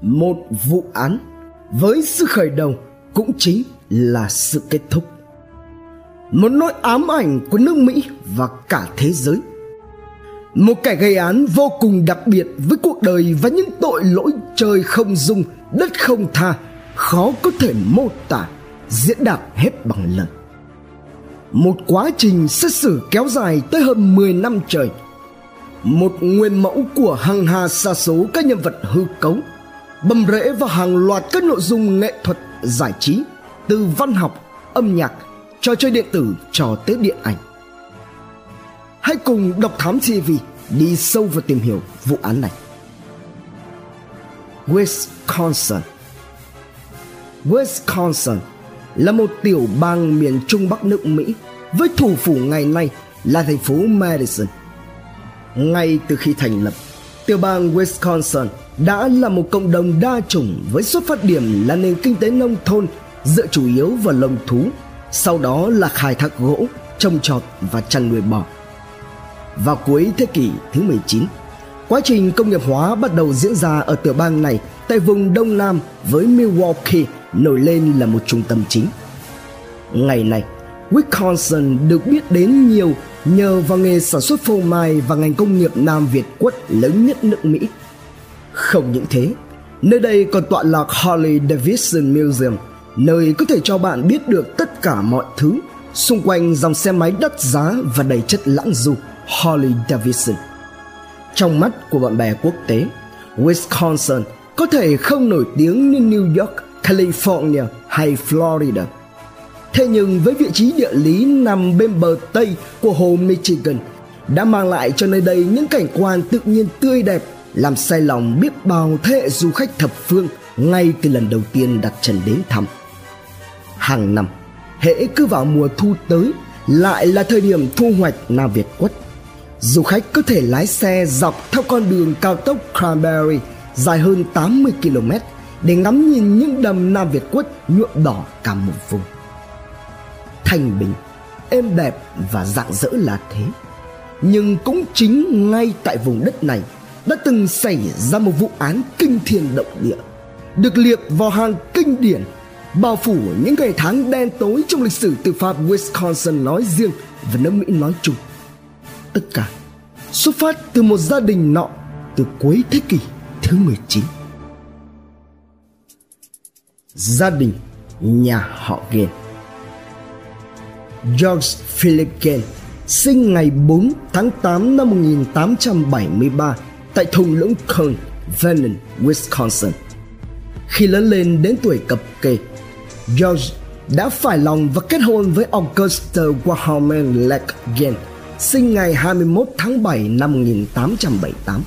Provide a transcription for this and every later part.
một vụ án với sự khởi đầu cũng chính là sự kết thúc. Một nỗi ám ảnh của nước mỹ và cả thế giới. Một kẻ gây án vô cùng đặc biệt với cuộc đời và những tội lỗi trời không dung, đất không tha, khó có thể mô tả, diễn đạt hết bằng lời. Một quá trình xét xử kéo dài tới hơn 10 năm trời. Một nguyên mẫu của hàng hà xa số các nhân vật hư cấu bầm rễ vào hàng loạt các nội dung nghệ thuật giải trí, từ văn học, âm nhạc trò chơi điện tử cho tới điện ảnh. Hãy cùng đọc thám tv đi sâu vào tìm hiểu vụ án này. Wisconsin. Wisconsin là một tiểu bang miền trung bắc nước mỹ với thủ phủ ngày nay là thành phố madison. Ngay từ khi thành lập, tiểu bang wisconsin đã là một cộng đồng đa chủng với xuất phát điểm là nền kinh tế nông thôn dựa chủ yếu vào lồng thú, sau đó là khai thác gỗ, trồng trọt và chăn nuôi bò. Vào cuối thế kỷ thứ 19, quá trình công nghiệp hóa bắt đầu diễn ra ở tiểu bang này tại vùng Đông Nam với Milwaukee nổi lên là một trung tâm chính. Ngày nay, Wisconsin được biết đến nhiều nhờ vào nghề sản xuất phô mai và ngành công nghiệp Nam Việt quất lớn nhất nước Mỹ. Không những thế, nơi đây còn tọa lạc Harley Davidson Museum, nơi có thể cho bạn biết được tất cả mọi thứ xung quanh dòng xe máy đắt giá và đầy chất lãng du Harley Davidson. Trong mắt của bạn bè quốc tế, Wisconsin có thể không nổi tiếng như New York, California hay Florida. Thế nhưng với vị trí địa lý nằm bên bờ Tây của hồ Michigan đã mang lại cho nơi đây những cảnh quan tự nhiên tươi đẹp làm say lòng biết bao thế hệ du khách thập phương ngay từ lần đầu tiên đặt chân đến thăm. Hàng năm, hễ cứ vào mùa thu tới lại là thời điểm thu hoạch Nam Việt quất. Du khách có thể lái xe dọc theo con đường cao tốc Cranberry dài hơn 80 km để ngắm nhìn những đầm Nam Việt quất nhuộm đỏ cả một vùng. Thanh bình, êm đẹp và rạng rỡ là thế. Nhưng cũng chính ngay tại vùng đất này đã từng xảy ra một vụ án kinh thiên động địa, được liệt vào hàng kinh điển, bao phủ những ngày tháng đen tối trong lịch sử tư pháp Wisconsin nói riêng và nước Mỹ nói chung. Tất cả xuất phát từ một gia đình nọ từ cuối thế kỷ thứ 19. Gia đình nhà họ Gain George Philip Gain sinh ngày 4 tháng 8 năm 1873 tại thung lũng Kern, Vernon, Wisconsin. Khi lớn lên đến tuổi cập kê, George đã phải lòng và kết hôn với Augusta Wahaman Lake sinh ngày 21 tháng 7 năm 1878.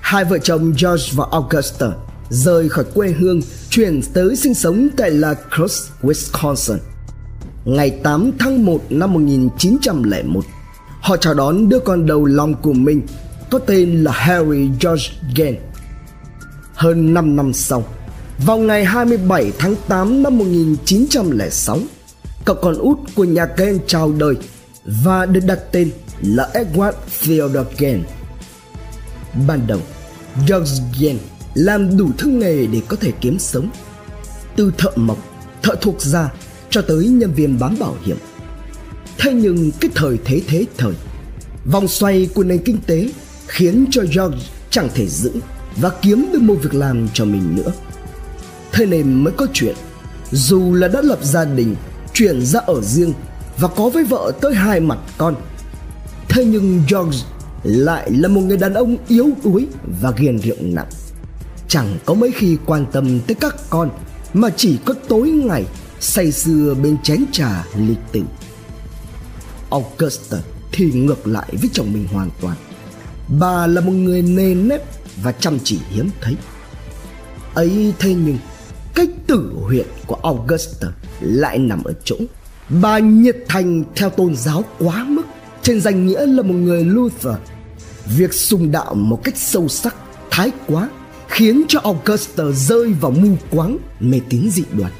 Hai vợ chồng George và Augusta rời khỏi quê hương chuyển tới sinh sống tại La Crosse, Wisconsin. Ngày 8 tháng 1 năm 1901, họ chào đón đứa con đầu lòng của mình có tên là Harry George Gant. Hơn 5 năm sau, vào ngày 27 tháng 8 năm 1906, cậu con út của nhà Gant chào đời và được đặt tên là Edward Theodore Gant. Ban đầu, George Gant làm đủ thứ nghề để có thể kiếm sống, từ thợ mộc, thợ thuộc gia cho tới nhân viên bán bảo hiểm. Thế nhưng cái thời thế thế thời, vòng xoay của nền kinh tế khiến cho George chẳng thể giữ và kiếm được một việc làm cho mình nữa. Thế nên mới có chuyện, dù là đã lập gia đình, chuyển ra ở riêng và có với vợ tới hai mặt con. Thế nhưng George lại là một người đàn ông yếu đuối và ghiền rượu nặng. Chẳng có mấy khi quan tâm tới các con mà chỉ có tối ngày say sưa bên chén trà lịch tử. Augusta thì ngược lại với chồng mình hoàn toàn bà là một người nề nếp và chăm chỉ hiếm thấy. Ấy thế nhưng, cách tử huyện của augusta lại nằm ở chỗ, bà nhiệt thành theo tôn giáo quá mức. Trên danh nghĩa là một người luther, việc sùng đạo một cách sâu sắc, thái quá, khiến cho augusta rơi vào mù quáng, mê tín dị đoan.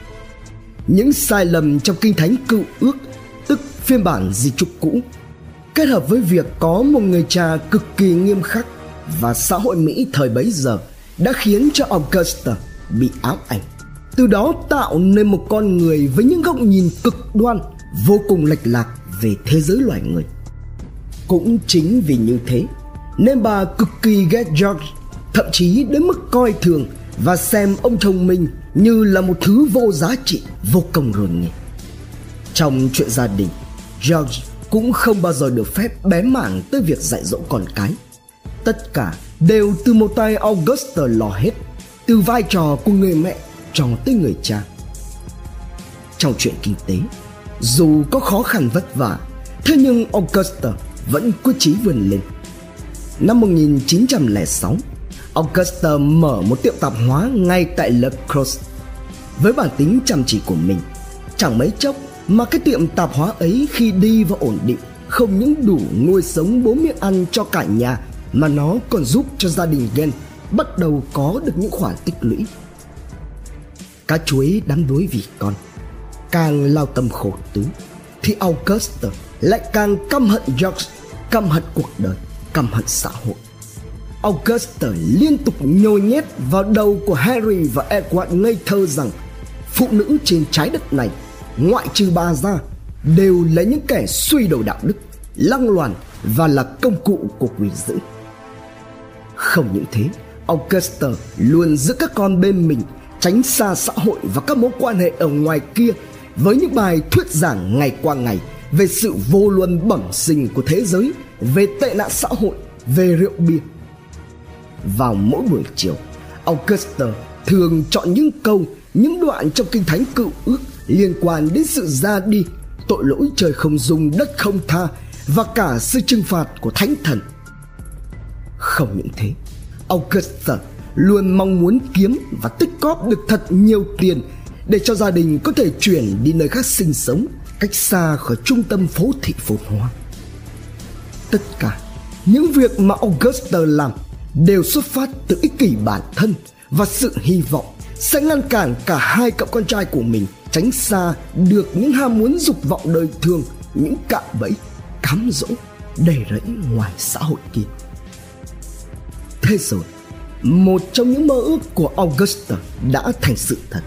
Những sai lầm trong kinh thánh cựu ước, tức phiên bản di trúc cũ kết hợp với việc có một người cha cực kỳ nghiêm khắc và xã hội Mỹ thời bấy giờ đã khiến cho Augusta bị ám ảnh. Từ đó tạo nên một con người với những góc nhìn cực đoan, vô cùng lệch lạc về thế giới loài người. Cũng chính vì như thế, nên bà cực kỳ ghét George, thậm chí đến mức coi thường và xem ông chồng mình như là một thứ vô giá trị, vô công rồi nghề trong chuyện gia đình, George cũng không bao giờ được phép bé mảng tới việc dạy dỗ con cái. Tất cả đều từ một tay Augusta lo hết, từ vai trò của người mẹ cho tới người cha. Trong chuyện kinh tế, dù có khó khăn vất vả, thế nhưng Augusta vẫn quyết chí vươn lên. Năm 1906 Augusta mở một tiệm tạp hóa ngay tại Le Cross. Với bản tính chăm chỉ của mình, chẳng mấy chốc mà cái tiệm tạp hóa ấy khi đi và ổn định không những đủ nuôi sống bố miệng ăn cho cả nhà mà nó còn giúp cho gia đình Gen bắt đầu có được những khoản tích lũy. Cá chuối đắm đuối vì con, càng lao tâm khổ tứ, thì Augusta lại càng căm hận George, căm hận cuộc đời, căm hận xã hội. Augusta liên tục nhồi nhét vào đầu của Harry và Edward ngây thơ rằng phụ nữ trên trái đất này ngoại trừ bà ra, đều là những kẻ suy đồi đạo đức, lăng loàn và là công cụ của quỷ dữ. Không những thế Augusta luôn giữ các con bên mình, tránh xa xã hội và các mối quan hệ ở ngoài kia với những bài thuyết giảng ngày qua ngày về sự vô luân bẩm sinh của thế giới, về tệ nạn xã hội, về rượu bia. Vào mỗi buổi chiều Augusta thường chọn những câu, những đoạn trong kinh thánh cựu ước liên quan đến sự ra đi tội lỗi trời không dung, đất không tha và cả sự trừng phạt của thánh thần. Không những thế Augusta luôn mong muốn kiếm và tích cóp được thật nhiều tiền để cho gia đình có thể chuyển đi nơi khác sinh sống cách xa khỏi trung tâm phố thị phồn hoa. Tất cả những việc mà Augusta làm đều xuất phát từ ích kỷ bản thân và sự hy vọng sẽ ngăn cản cả hai cậu con trai của mình tránh xa được những ham muốn dục vọng đời thường những cạm bẫy cám dỗ đầy rẫy ngoài xã hội kia. Thế rồi một trong những mơ ước của Augusta đã thành sự thật.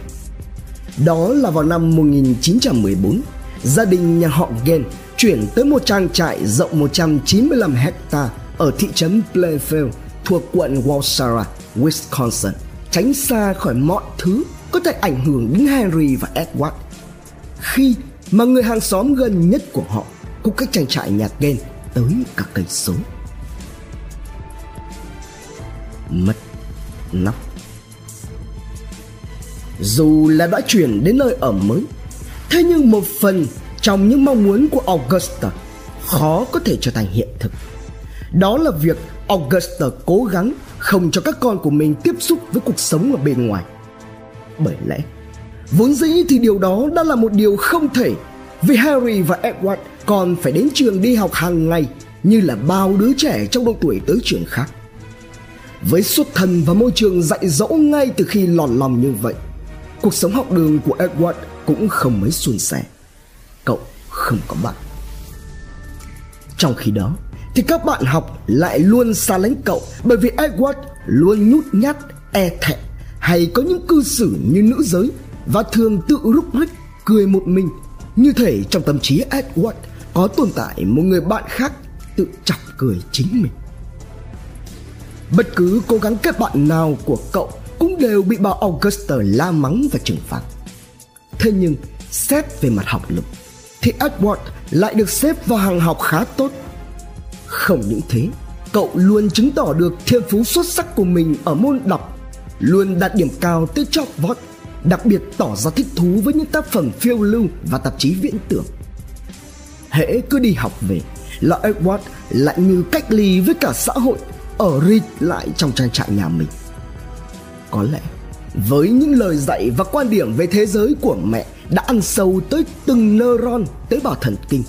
Đó là vào năm 1914 gia đình nhà họ Gen chuyển tới một trang trại rộng 195 hecta ở thị trấn Plainfield thuộc quận Walsara, Wisconsin tránh xa khỏi mọi thứ có thể ảnh hưởng đến Henry và Edward khi mà người hàng xóm gần nhất của họ cũng cách trang trại nhà Ken tới cả cây số. Mất nóc Dù là đã chuyển đến nơi ở mới, Thế nhưng một phần trong những mong muốn của Augusta khó có thể trở thành hiện thực. Đó là việc Augusta cố gắng không cho các con của mình tiếp xúc với cuộc sống ở bên ngoài bởi lẽ. Vốn dĩ thì điều đó đã là một điều không thể vì Harry và Edward còn phải đến trường đi học hàng ngày như là bao đứa trẻ trong độ tuổi tới trường khác. Với xuất thân và môi trường dạy dỗ ngay từ khi lòn lòng như vậy cuộc sống học đường của Edward cũng không mấy suôn sẻ. Cậu không có bạn. Trong khi đó thì các bạn học lại luôn xa lánh cậu bởi vì Edward luôn nhút nhát, e thẹn hay có những cư xử như nữ giới và thường tự rúc rích cười một mình. Như thể trong tâm trí Edward có tồn tại một người bạn khác tự chọc cười chính mình. Bất cứ cố gắng kết bạn nào của cậu cũng đều bị bà Augusta la mắng và trừng phạt. Thế nhưng xét về mặt học lực thì Edward lại được xếp vào hàng học khá tốt. Không những thế, cậu luôn chứng tỏ được thiên phú xuất sắc của mình ở môn đọc, luôn đạt điểm cao tới chót vót, đặc biệt tỏ ra thích thú với những tác phẩm phiêu lưu và tạp chí viễn tưởng. Hễ cứ đi học về là Edward lại như cách ly với cả xã hội ở rịt lại trong trang trại nhà mình. Có lẽ với những lời dạy và quan điểm về thế giới của mẹ đã ăn sâu tới từng neuron tế bào thần kinh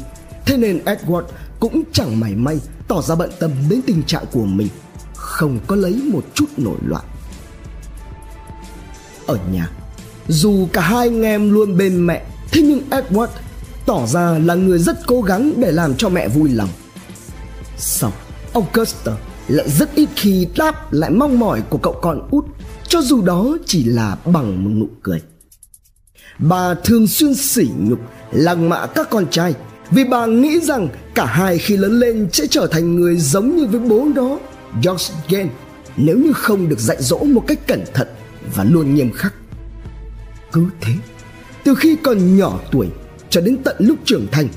thế nên Edward cũng chẳng mảy may tỏ ra bận tâm đến tình trạng của mình không có lấy một chút nổi loạn ở nhà. Dù cả hai anh em luôn bên mẹ, thế nhưng edward tỏ ra là người rất cố gắng để làm cho mẹ vui lòng. Xong augusta lại rất ít khi đáp lại mong mỏi của cậu con út, cho dù đó chỉ là bằng một nụ cười. Bà thường xuyên sỉ nhục, lăng mạ các con trai, vì bà nghĩ rằng cả hai khi lớn lên sẽ trở thành người giống như với bố đó, George Gane, nếu như không được dạy dỗ một cách cẩn thận và luôn nghiêm khắc. Cứ thế, từ khi còn nhỏ tuổi cho đến tận lúc trưởng thành,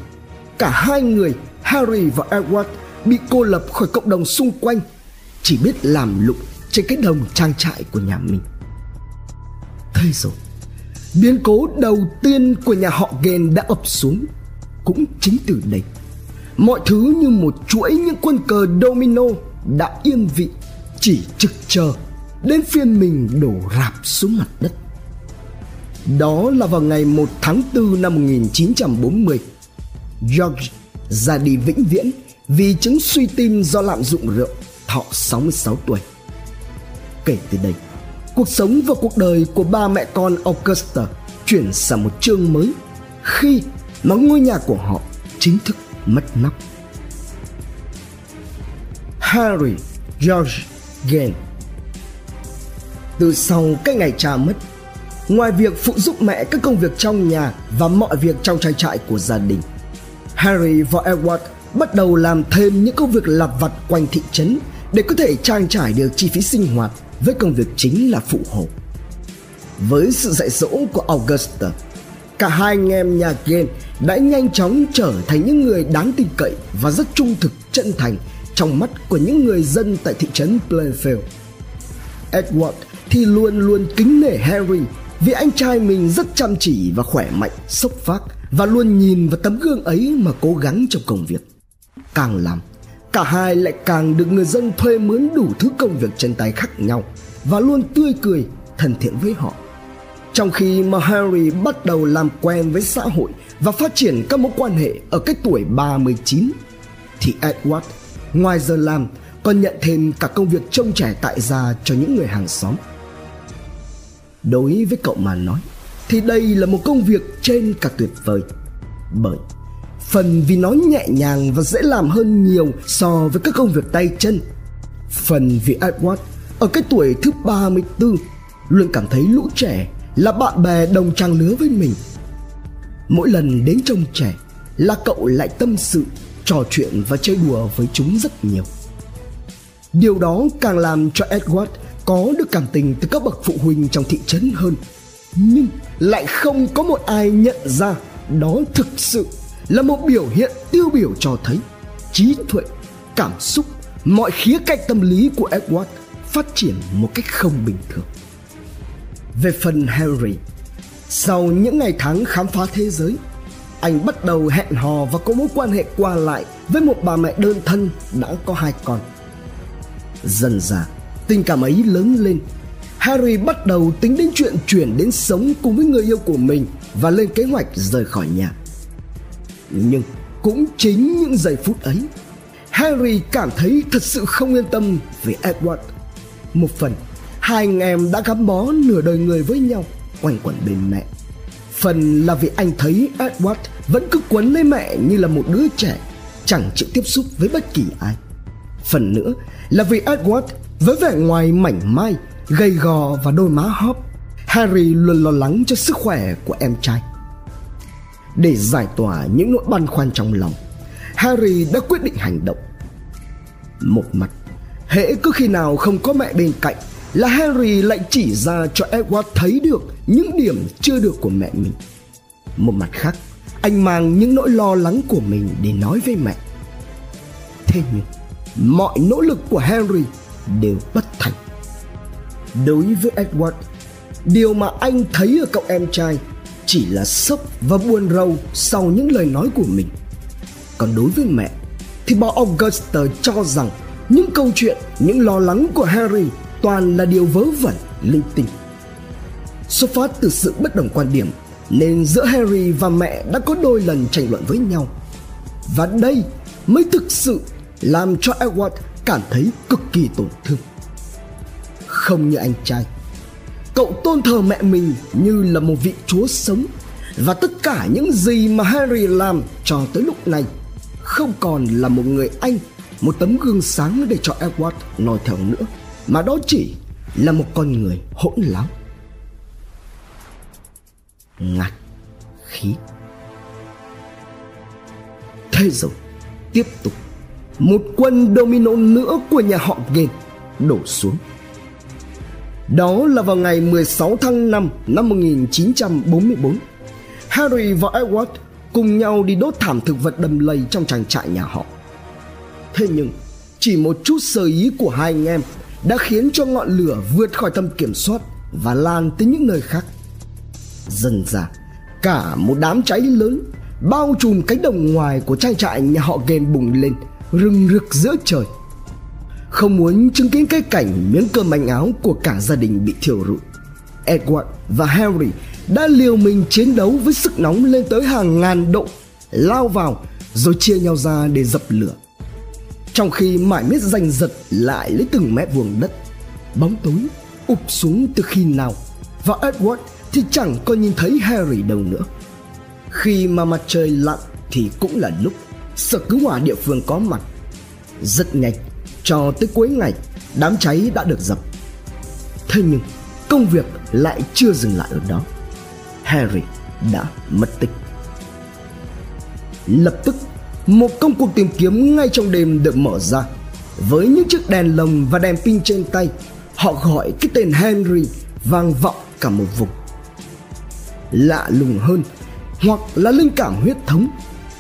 cả hai người, Harry và Edward, bị cô lập khỏi cộng đồng xung quanh, chỉ biết làm lụng trên cái đồng trang trại của nhà mình. Thế rồi, biến cố đầu tiên của nhà họ Ghen đã ập xuống. Cũng chính từ đây, mọi thứ như một chuỗi những quân cờ domino đã yên vị, chỉ trực chờ đến phiên mình đổ rạp xuống mặt đất đó là vào ngày 1 tháng 4 năm 1940 George ra đi vĩnh viễn vì chứng suy tim do lạm dụng rượu, thọ 66 tuổi kể từ đây, cuộc sống và cuộc đời của ba mẹ con Augusta chuyển sang một chương mới khi mà ngôi nhà của họ chính thức mất nắp. Harry, George Gane từ sau cái ngày cha mất, ngoài việc phụ giúp mẹ các công việc trong nhà và mọi việc trong trang trại của gia đình, Harry và Edward bắt đầu làm thêm những công việc lặt vặt quanh thị trấn để có thể trang trải được chi phí sinh hoạt với công việc chính là phụ hộ. Với sự dạy dỗ của Augusta, cả hai anh em nhà Gen đã nhanh chóng trở thành những người đáng tin cậy và rất trung thực chân thành trong mắt của những người dân tại thị trấn Plainfield. Edward thì luôn luôn kính nể Harry vì anh trai mình rất chăm chỉ và khỏe mạnh, sốc phác và luôn nhìn vào tấm gương ấy mà cố gắng trong công việc. Càng làm, cả hai lại càng được người dân thuê mướn đủ thứ công việc chân tay khác nhau và luôn tươi cười, thân thiện với họ. Trong khi mà Harry bắt đầu làm quen với xã hội và phát triển các mối quan hệ ở cái tuổi 39 thì Edward ngoài giờ làm còn nhận thêm cả công việc trông trẻ tại gia cho những người hàng xóm. Đối với cậu mà nói thì đây là một công việc trên cả tuyệt vời. Bởi phần vì nó nhẹ nhàng và dễ làm hơn nhiều so với các công việc tay chân. Phần vì Edward ở cái tuổi thứ 34 luôn cảm thấy lũ trẻ là bạn bè đồng trang lứa với mình. Mỗi lần đến trông trẻ là cậu lại tâm sự, trò chuyện và chơi đùa với chúng rất nhiều. Điều đó càng làm cho Edward có được cảm tình từ các bậc phụ huynh trong thị trấn hơn. Nhưng lại không có một ai nhận ra đó thực sự là một biểu hiện tiêu biểu cho thấy trí tuệ, cảm xúc, mọi khía cạnh tâm lý của Edward phát triển một cách không bình thường. Về phần Harry, sau những ngày tháng khám phá thế giới, anh bắt đầu hẹn hò và có mối quan hệ qua lại với một bà mẹ đơn thân đã có hai con. Dần dà, tình cảm ấy lớn lên. Harry bắt đầu tính đến chuyện chuyển đến sống cùng với người yêu của mình và lên kế hoạch rời khỏi nhà. Nhưng cũng chính những giây phút ấy, Harry cảm thấy thật sự không yên tâm về Edward. Một phần hai anh em đã gắn bó nửa đời người với nhau quanh quẩn bên mẹ phần là vì anh thấy edward vẫn cứ quấn lấy mẹ như là một đứa trẻ chẳng chịu tiếp xúc với bất kỳ ai phần nữa là vì edward với vẻ ngoài mảnh mai gầy gò và đôi má hóp harry luôn lo lắng cho sức khỏe của em trai để giải tỏa những nỗi băn khoăn trong lòng harry đã quyết định hành động một mặt hễ cứ khi nào không có mẹ bên cạnh là Harry lại chỉ ra cho Edward thấy được những điểm chưa được của mẹ mình. Một mặt khác, anh mang những nỗi lo lắng của mình để nói với mẹ. Thế nhưng, mọi nỗ lực của Harry đều bất thành. Đối với Edward, điều mà anh thấy ở cậu em trai chỉ là sốc và buồn rầu sau những lời nói của mình. Còn đối với mẹ, thì bà Augusta cho rằng những câu chuyện, những lo lắng của Harry toàn là điều vớ vẩn linh tinh xuất phát từ sự bất đồng quan điểm nên giữa harry và mẹ đã có đôi lần tranh luận với nhau và đây mới thực sự làm cho edward cảm thấy cực kỳ tổn thương. Không như anh trai, cậu tôn thờ mẹ mình như là một vị chúa sống và tất cả những gì mà harry làm cho tới lúc này không còn là một người anh, một tấm gương sáng để cho edward noi theo nữa, mà đó chỉ là một con người hỗn láo. Ngạt khí. Thế rồi, tiếp tục một quân domino nữa của nhà họ Gates đổ xuống. Đó là vào ngày 16 tháng 5 năm 1944 Harry và Edward cùng nhau đi đốt thảm thực vật đầm lầy trong trang trại nhà họ. Thế nhưng, chỉ một chút sơ ý của hai anh em đã khiến cho ngọn lửa vượt khỏi tầm kiểm soát và lan tới những nơi khác. Dần ra cả một đám cháy lớn bao trùm cánh đồng ngoài của trang trại nhà họ game bùng lên rừng rực giữa trời. Không muốn chứng kiến cái cảnh miếng cơm manh áo của cả gia đình bị thiêu rụi. Edward và harry đã liều mình chiến đấu với sức nóng lên tới hàng ngàn độ, lao vào rồi chia nhau ra để dập lửa. Trong khi mải miết giành giật lại lấy từng mét vuông đất, bóng tối ụp xuống từ khi nào và edward thì chẳng còn nhìn thấy harry đâu nữa. Khi mà mặt trời lặn thì cũng là lúc sở cứu hỏa địa phương có mặt. Rất nhanh, cho tới cuối ngày, đám cháy đã được dập. Thế nhưng, công việc lại chưa dừng lại ở đó. Harry đã mất tích. Lập tức, một công cuộc tìm kiếm ngay trong đêm được mở ra. Với những chiếc đèn lồng và đèn pin trên tay, họ gọi cái tên henry vang vọng cả một vùng. Lạ lùng hơn, hoặc là linh cảm huyết thống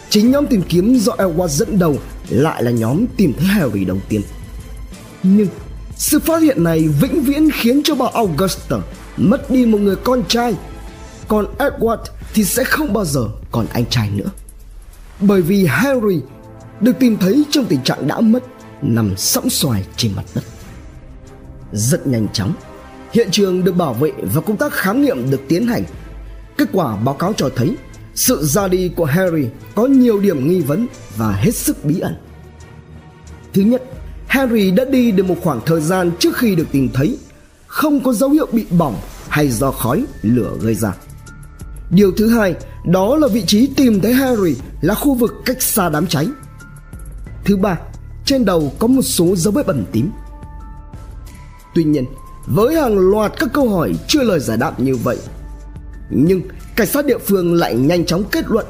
chính nhóm tìm kiếm do Edward dẫn đầu lại là nhóm tìm thấy Harry đầu tiên nhưng sự phát hiện này vĩnh viễn khiến cho bà Augusta mất đi một người con trai. Còn Edward thì sẽ không bao giờ còn anh trai nữa. Bởi vì Harry được tìm thấy trong tình trạng đã mất nằm sõng xoài trên mặt đất. Rất nhanh chóng, hiện trường được bảo vệ và công tác khám nghiệm được tiến hành. Kết quả báo cáo cho thấy sự ra đi của Harry có nhiều điểm nghi vấn và hết sức bí ẩn. Thứ nhất, Harry đã đi được một khoảng thời gian trước khi được tìm thấy. Không có dấu hiệu bị bỏng hay do khói, lửa gây ra. Điều thứ hai, đó là vị trí tìm thấy Harry là khu vực cách xa đám cháy. Thứ ba, trên đầu có một số dấu vết bẩn tím. Tuy nhiên, với hàng loạt các câu hỏi chưa lời giải đáp như vậy nhưng cảnh sát địa phương lại nhanh chóng kết luận,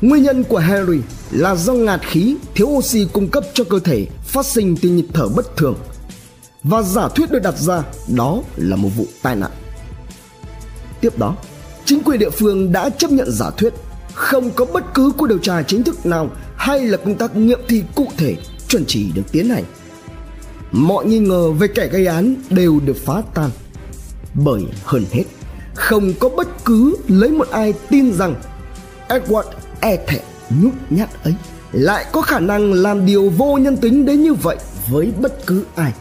nguyên nhân của Harry là do ngạt khí, thiếu oxy cung cấp cho cơ thể phát sinh từ nhịp thở bất thường. Và giả thuyết được đặt ra, đó là một vụ tai nạn. Tiếp đó, chính quyền địa phương đã chấp nhận giả thuyết không có bất cứ cuộc điều tra chính thức nào hay là công tác nghiệm thi cụ thể chuẩn chỉ được tiến hành. Mọi nghi ngờ về kẻ gây án đều được phá tan bởi hơn hết không có bất cứ lấy một ai tin rằng Edward e thẹn, nhút nhát ấy. Lại có khả năng làm điều vô nhân tính đến như vậy với bất cứ ai.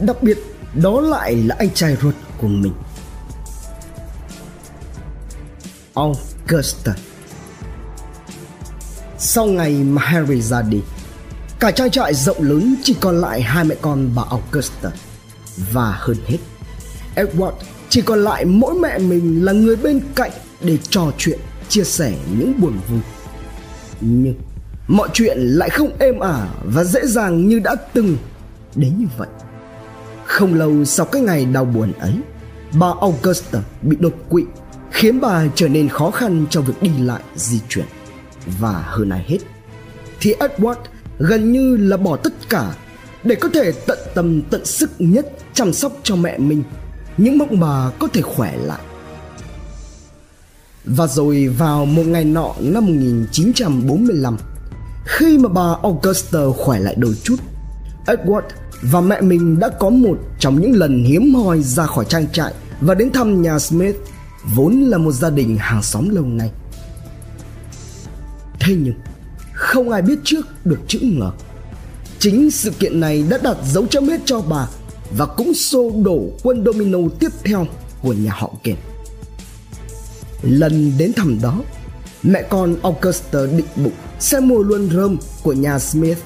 Đặc biệt, đó lại là anh trai ruột của mình. Augusta. Sau ngày mà Harry ra đi, cả trang trại rộng lớn chỉ còn lại hai mẹ con bà Augusta. Và hơn hết, Edward chỉ còn lại mỗi mẹ mình là người bên cạnh để trò chuyện, chia sẻ những buồn vui. Nhưng mọi chuyện lại không êm ả và dễ dàng như đã từng đến như vậy. Không lâu sau cái ngày đau buồn ấy, bà augusta bị đột quỵ, khiến bà trở nên khó khăn trong việc đi lại, di chuyển. Và hơn ai hết, thì edward gần như là bỏ tất cả để có thể tận tâm tận sức nhất chăm sóc cho mẹ mình những mong bà có thể khỏe lại và rồi vào một ngày nọ năm 1945 Khi mà bà Augusta khỏe lại đôi chút, Edward và mẹ mình đã có một trong những lần hiếm hoi ra khỏi trang trại và đến thăm nhà Smith, vốn là một gia đình hàng xóm lâu nay. Thế nhưng, không ai biết trước được chữ ngờ. Chính sự kiện này đã đặt dấu chấm hết cho bà và cũng xô đổ quân domino tiếp theo của nhà họ Kent. Lần đến thăm đó, mẹ con Augusta định bụng sẽ mua luôn rơm của nhà Smith.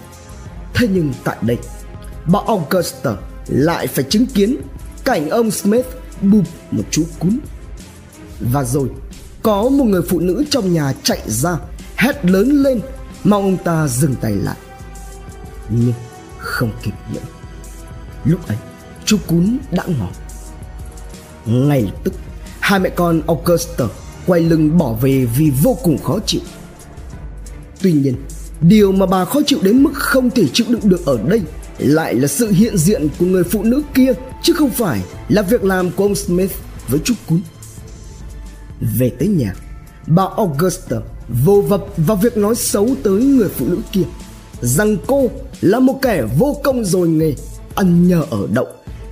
Thế nhưng tại đây, bà Augusta lại phải chứng kiến cảnh ông Smith bụp một chú cún. Và rồi, có một người phụ nữ trong nhà chạy ra, hét lớn lên, mong ông ta dừng tay lại. Nhưng không kịp nữa. Lúc ấy, chú cún đã ngỏ ngay lập tức, hai mẹ con Augusta quay lưng bỏ về vì vô cùng khó chịu. Tuy nhiên, điều mà bà khó chịu đến mức không thể chịu đựng được ở đây lại là sự hiện diện của người phụ nữ kia, chứ không phải là việc làm của ông Smith với chú cún. Về tới nhà, bà Augusta vô vập vào việc nói xấu tới người phụ nữ kia, rằng cô là một kẻ vô công rồi nghề, ăn nhờ ở đậu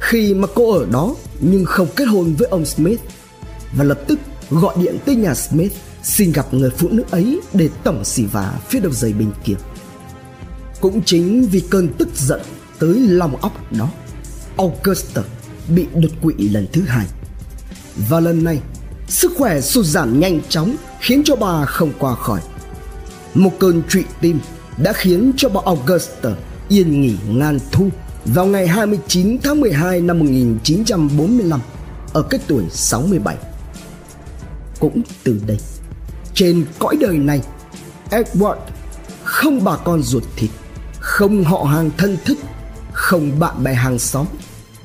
khi mà cô ở đó nhưng không kết hôn với ông Smith và lập tức gọi điện tới nhà Smith xin gặp người phụ nữ ấy để tổng xỉ vả phía đầu dây bên kia. Cũng chính vì cơn tức giận tới lòng óc đó, Augusta bị đột quỵ lần thứ hai. Và lần này, sức khỏe sụt giảm nhanh chóng khiến cho bà không qua khỏi. Một cơn trụy tim đã khiến cho bà Augusta yên nghỉ ngàn thu vào ngày 29 tháng 12 năm 1945 ở cái tuổi 67. Cũng từ đây, trên cõi đời này, Edward không bà con ruột thịt, không họ hàng thân thích, không bạn bè hàng xóm,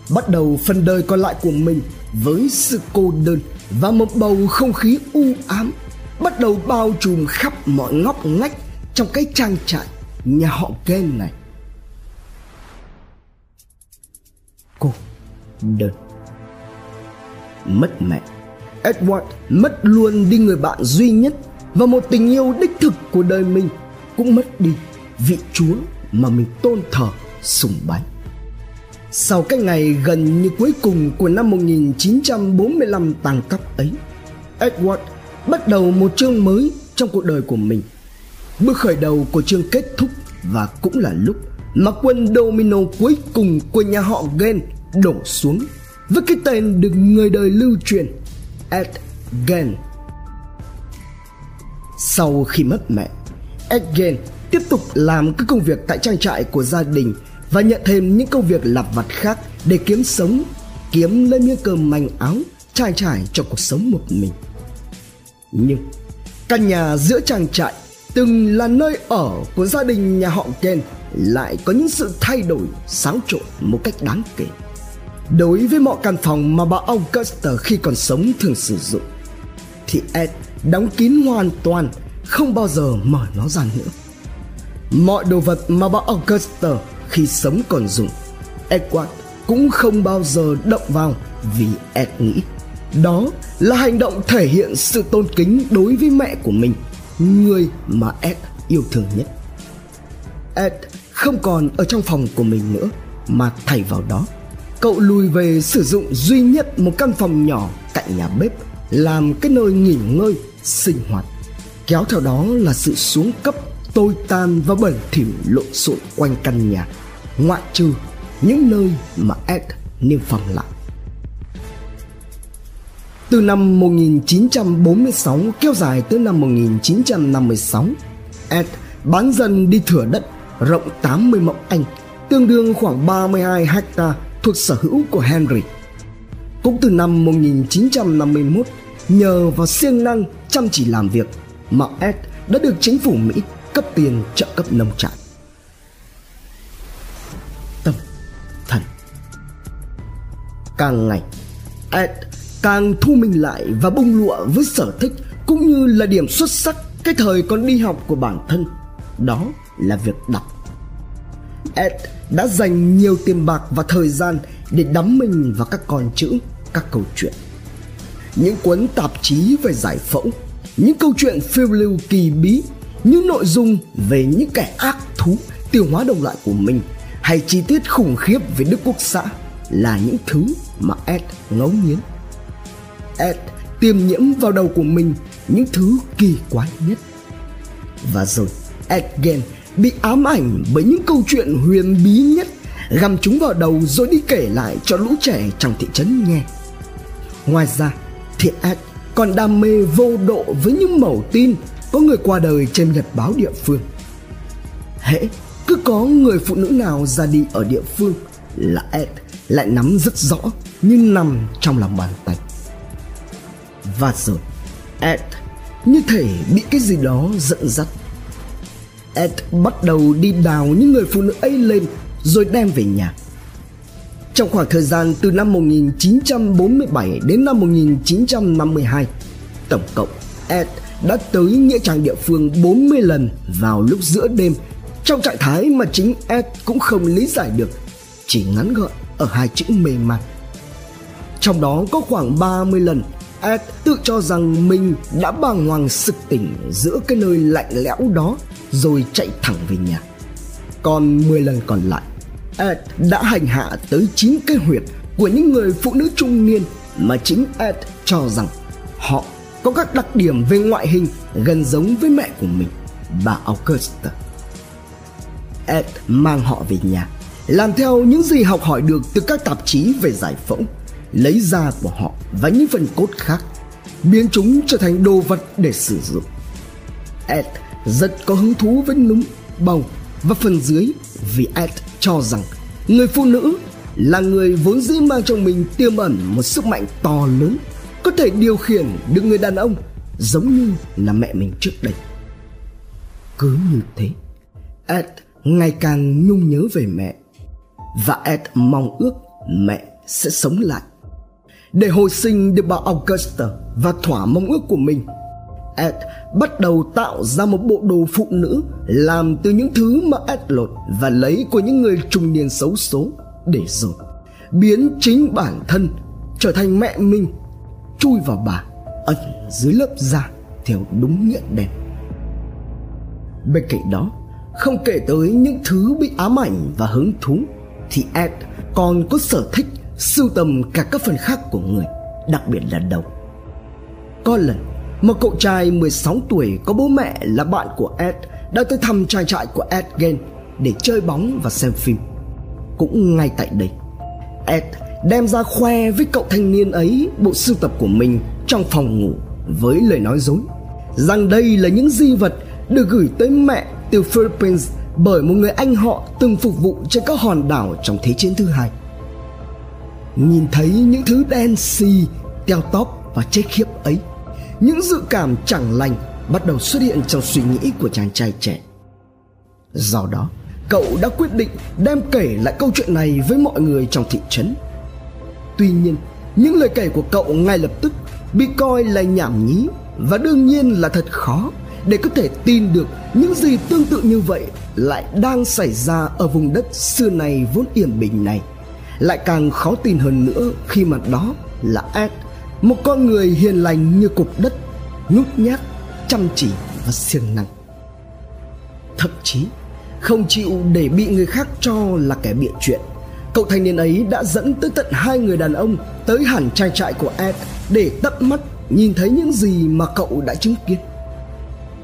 bắt đầu phần đời còn lại của mình với sự cô đơn và một bầu không khí u ám bắt đầu bao trùm khắp mọi ngóc ngách trong cái trang trại nhà họ Ken này. Đơn Mất mẹ Edward mất luôn đi người bạn duy nhất và một tình yêu đích thực của đời mình cũng mất đi vị chúa mà mình tôn thờ sùng bái. Sau cái ngày gần như cuối cùng của năm 1945 tàn tóc ấy, Edward bắt đầu một chương mới trong cuộc đời của mình. Bước khởi đầu của chương kết thúc và cũng là lúc mà quân domino cuối cùng của nhà họ Gen đổ xuống với cái tên được người đời lưu truyền Edgen. Sau khi mất mẹ, Edgen tiếp tục làm các công việc tại trang trại của gia đình và nhận thêm những công việc lặt vặt khác để kiếm sống, kiếm lấy miếng cơm manh áo, trai trải cho cuộc sống một mình. Nhưng căn nhà giữa trang trại từng là nơi ở của gia đình nhà họ Ken lại có những sự thay đổi xáo trộn một cách đáng kể. Đối với mọi căn phòng mà bà Augusta khi còn sống thường sử dụng thì Ed đóng kín hoàn toàn, không bao giờ mở nó ra nữa. Mọi đồ vật mà bà Augusta khi sống còn dùng, Edward cũng không bao giờ động vào vì Ed nghĩ đó là hành động thể hiện sự tôn kính đối với mẹ của mình, người mà Ed yêu thương nhất. Ed không còn ở trong phòng của mình nữa mà thay vào đó cậu lùi về sử dụng duy nhất một căn phòng nhỏ cạnh nhà bếp, làm cái nơi nghỉ ngơi, sinh hoạt. Kéo theo đó là sự xuống cấp tôi tàn và bẩn thỉu lộn xộn quanh căn nhà. Ngoại trừ những nơi mà Ed niêm phong lại. Từ năm 1946 kéo dài tới năm 1956 Ed bán dần đi thửa đất, rộng 80 mẫu Anh, tương đương khoảng 32 hecta thuộc sở hữu của Henry. Cũng từ năm 1951, nhờ vào siêng năng chăm chỉ làm việc mà Ed đã được chính phủ Mỹ cấp tiền trợ cấp nông trại. Tâm thần Càng ngày, Ed càng thu mình lại và bung lụa với sở thích cũng như là điểm xuất sắc cái thời còn đi học của bản thân. Đó là việc đọc. Ed đã dành nhiều tiền bạc và thời gian để đắm mình vào các con chữ, các câu chuyện. Những cuốn tạp chí về giải phẫu, những câu chuyện phiêu lưu kỳ bí, những nội dung về những kẻ ác thú tiêu hóa đồng loại của mình hay chi tiết khủng khiếp về Đức Quốc xã là những thứ mà Ed ngấu nghiến. Ed tiêm nhiễm vào đầu của mình những thứ kỳ quái nhất. Và rồi Ed Gen bị ám ảnh bởi những câu chuyện huyền bí nhất, găm chúng vào đầu rồi đi kể lại cho lũ trẻ trong thị trấn nghe. Ngoài ra, thiện ác còn đam mê vô độ với những mẩu tin có người qua đời trên nhật báo địa phương. Hễ cứ có người phụ nữ nào ra đi ở địa phương, là Ed lại nắm rất rõ như nằm trong lòng bàn tay. Và rồi, Ed như thể bị cái gì đó dẫn dắt. Ed bắt đầu đi đào những người phụ nữ ấy lên rồi đem về nhà. Trong khoảng thời gian từ năm 1947 đến năm 1952, tổng cộng Ed đã tới Nghĩa Trang địa phương 40 lần vào lúc giữa đêm trong trạng thái mà chính Ed cũng không lý giải được, chỉ ngắn gọn ở hai chữ mê man. Trong đó có khoảng 30 lần Ed tự cho rằng mình đã bàng hoàng sực tỉnh giữa cái nơi lạnh lẽo đó rồi chạy thẳng về nhà. Còn 10 lần còn lại, Ed đã hành hạ tới 9 cái huyệt của những người phụ nữ trung niên mà chính Ed cho rằng họ có các đặc điểm về ngoại hình gần giống với mẹ của mình, bà Augusta. Ed mang họ về nhà, làm theo những gì học hỏi được từ các tạp chí về giải phẫu, lấy da của họ và những phần cốt khác, biến chúng trở thành đồ vật để sử dụng. Ed rất có hứng thú với núm, bầu và phần dưới vì Ed cho rằng người phụ nữ là người vốn dĩ mang trong mình tiềm ẩn một sức mạnh to lớn có thể điều khiển được người đàn ông giống như là mẹ mình trước đây. Cứ như thế, Ed ngày càng nhung nhớ về mẹ và Ed mong ước mẹ sẽ sống lại. Để hồi sinh được bà Augusta và thỏa mong ước của mình, Ed bắt đầu tạo ra một bộ đồ phụ nữ làm từ những thứ mà Ed lột và lấy của những người trung niên xấu số để rồi biến chính bản thân trở thành mẹ mình chui vào bà ẩn dưới lớp da theo đúng nghĩa đen. Bên cạnh đó không kể tới những thứ bị ám ảnh và hứng thú thì Ed còn có sở thích sưu tầm cả các phần khác của người đặc biệt là đầu có lần một cậu trai 16 tuổi có bố mẹ là bạn của Ed đã tới thăm trang trại của Ed Gain để chơi bóng và xem phim. Cũng ngay tại đây, Ed đem ra khoe với cậu thanh niên ấy bộ sưu tập của mình trong phòng ngủ với lời nói dối rằng đây là những di vật được gửi tới mẹ từ Philippines bởi một người anh họ từng phục vụ trên các hòn đảo trong Thế chiến thứ hai. Nhìn thấy những thứ đen xì, teo tóp và chết khiếp ấy, những dự cảm chẳng lành bắt đầu xuất hiện trong suy nghĩ của chàng trai trẻ. Do đó, cậu đã quyết định đem kể lại câu chuyện này với mọi người trong thị trấn Tuy nhiên, những lời kể của cậu ngay lập tức bị coi là nhảm nhí và đương nhiên là thật khó để có thể tin được những gì tương tự như vậy lại đang xảy ra ở vùng đất xưa này vốn yên bình này. Lại càng khó tin hơn nữa khi mà đó là Ed, một con người hiền lành như cục đất, nhút nhát, chăm chỉ và siêng năng. Thậm chí không chịu để bị người khác cho là kẻ bịa chuyện Cậu thanh niên ấy đã dẫn tới tận hai người đàn ông tới hẳn trang trại của Ed để tận mắt nhìn thấy những gì mà cậu đã chứng kiến.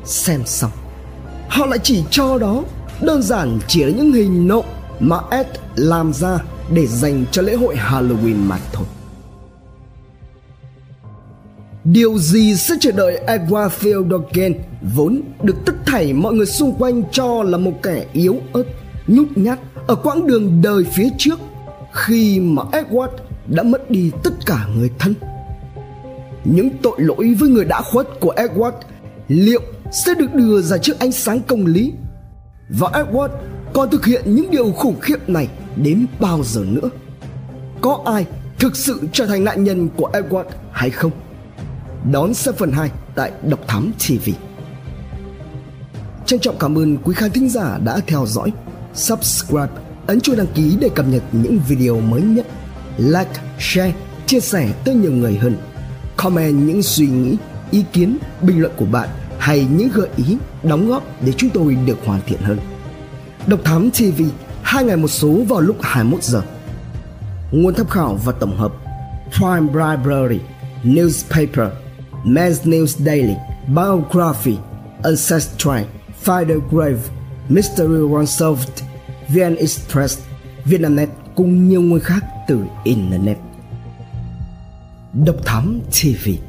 Xem xong, họ lại chỉ cho đó đơn giản chỉ là những hình nộm mà Ed làm ra để dành cho lễ hội Halloween mà thôi. Điều gì sẽ chờ đợi Edward Theodogen vốn được tất thảy mọi người xung quanh cho là một kẻ yếu ớt, nhút nhát ở quãng đường đời phía trước khi mà Edward đã mất đi tất cả người thân. Những tội lỗi với người đã khuất của Edward liệu sẽ được đưa ra trước ánh sáng công lý? Và Edward còn thực hiện những điều khủng khiếp này đến bao giờ nữa? Có ai thực sự trở thành nạn nhân của Edward hay không? Đón xem phần 2 tại Độc Thám TV. Trân trọng cảm ơn quý khán thính giả đã theo dõi subscribe, ấn chuông đăng ký để cập nhật những video mới nhất. Like, share, chia sẻ tới nhiều người hơn. Comment những suy nghĩ, ý kiến, bình luận của bạn hay những gợi ý, đóng góp để chúng tôi được hoàn thiện hơn. Độc Thám TV, hai ngày một số vào lúc 21 giờ. Nguồn tham khảo và tổng hợp Prime Library, Newspaper, Men's News Daily, Biography, Ancestry, Fidel Grave, Mystery Unsolved, VN Express, Vietnamnet cùng nhiều nguồn khác từ Internet. Độc Thám TV